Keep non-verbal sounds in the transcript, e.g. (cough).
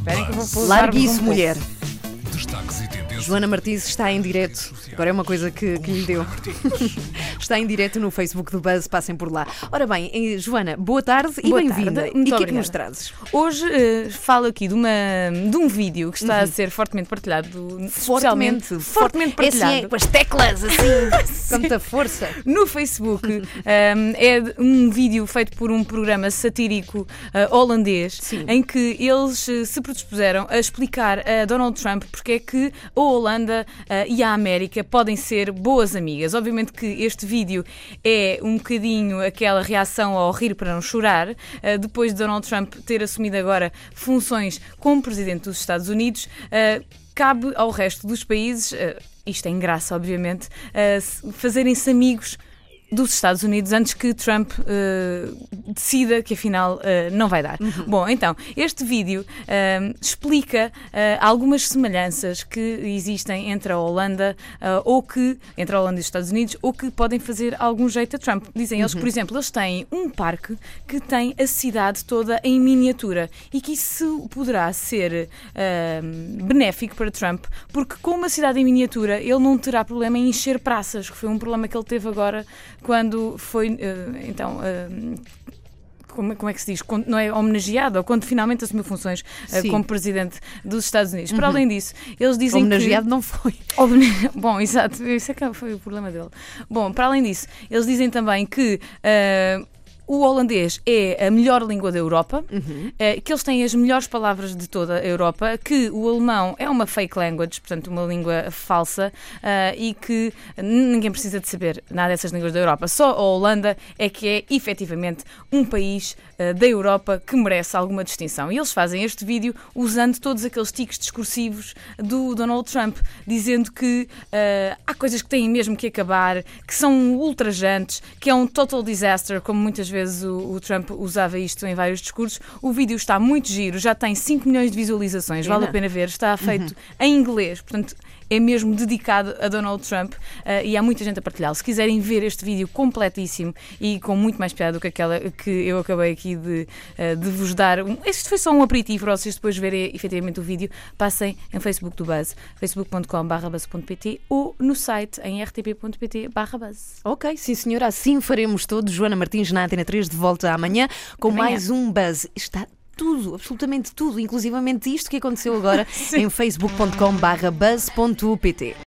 Esperem que eu vou Largue isso, mulher. Destaques e tendências. Joana Martins está em direto. Agora é uma coisa que, que lhe deu. está em direto no Facebook do Buzz, passem por lá. Ora bem, eh, Joana, boa tarde e bem-vinda. E o que é que nos trazes? Hoje eh, falo aqui de, uma, de um vídeo que está a ser fortemente partilhado. Fortemente, fortemente É assim, partilhado. é, com as teclas, assim, (laughs) com muita força. no Facebook. Um, é de- um vídeo feito por um programa satírico uh, holandês Sim. em que eles uh, se predispuseram a explicar a Donald Trump porque é que a Holanda uh, e a América podem ser boas amigas. Obviamente que este vídeo é um bocadinho aquela reação ao rir para não chorar, uh, depois de Donald Trump ter assumido agora funções como presidente dos Estados Unidos. uh, cabe ao resto dos países, isto é em graça, obviamente, se- fazerem-se amigos dos Estados Unidos antes que Trump uh, decida que afinal uh, não vai dar. Bom, então, este vídeo um, explica uh, algumas semelhanças que existem entre a Holanda uh, ou que entre a Holanda e os Estados Unidos ou que podem fazer algum jeito a Trump. Dizem eles, por exemplo, eles têm um parque que tem a cidade toda em miniatura e que isso poderá ser uh, benéfico para Trump, porque com uma cidade em miniatura ele não terá problema em encher praças, que foi um problema que ele teve agora quando foi eh, então eh, como, como é que se diz? Quando não é homenageado ou quando finalmente assumiu funções Sim. como presidente dos Estados Unidos. Para além disso, eles dizem Homenageado que. não foi. (laughs) Bom, exato, isso é que foi o problema dele. Bom, para além disso, eles dizem também que eh, o holandês é a melhor língua da Europa, eh, que eles têm as melhores palavras de toda a Europa, que o alemão é uma fake language, portanto, uma língua falsa, eh, e que ninguém precisa de saber nada dessas línguas da Europa. Só a Holanda é que é efetivamente um país eh, da Europa que merece alguma distinção. E eles fazem este vídeo usando todos aqueles tiques discursivos do Donald Trump, dizendo que há coisas que têm mesmo que acabar, que são ultrajantes, que é um total disaster, como muitas vezes o, o Trump usava isto em vários discursos. O vídeo está muito giro, já tem 5 milhões de visualizações, vale a Pena. ver, está feito em inglês, portanto. É mesmo dedicado a Donald Trump eh, e há muita gente a partilhá-lo. Se quiserem ver este vídeo completíssimo e com muito mais piada do que aquela que eu acabei aqui de, eh, de vos dar, um- este foi só um aperitivo para vocês depois verem efetivamente o vídeo. Passem em Facebook do Buzz, facebook.com.br ou no site em rtp.pt/buzz. Ok, sim senhora, assim faremos todos. Joana Martins na Antena 3 de volta amanhã com Amanhã. mais um Buzz. Está tudo, absolutamente tudo, inclusivamente isto que aconteceu agora (laughs) em facebook.com barra buzz.pt.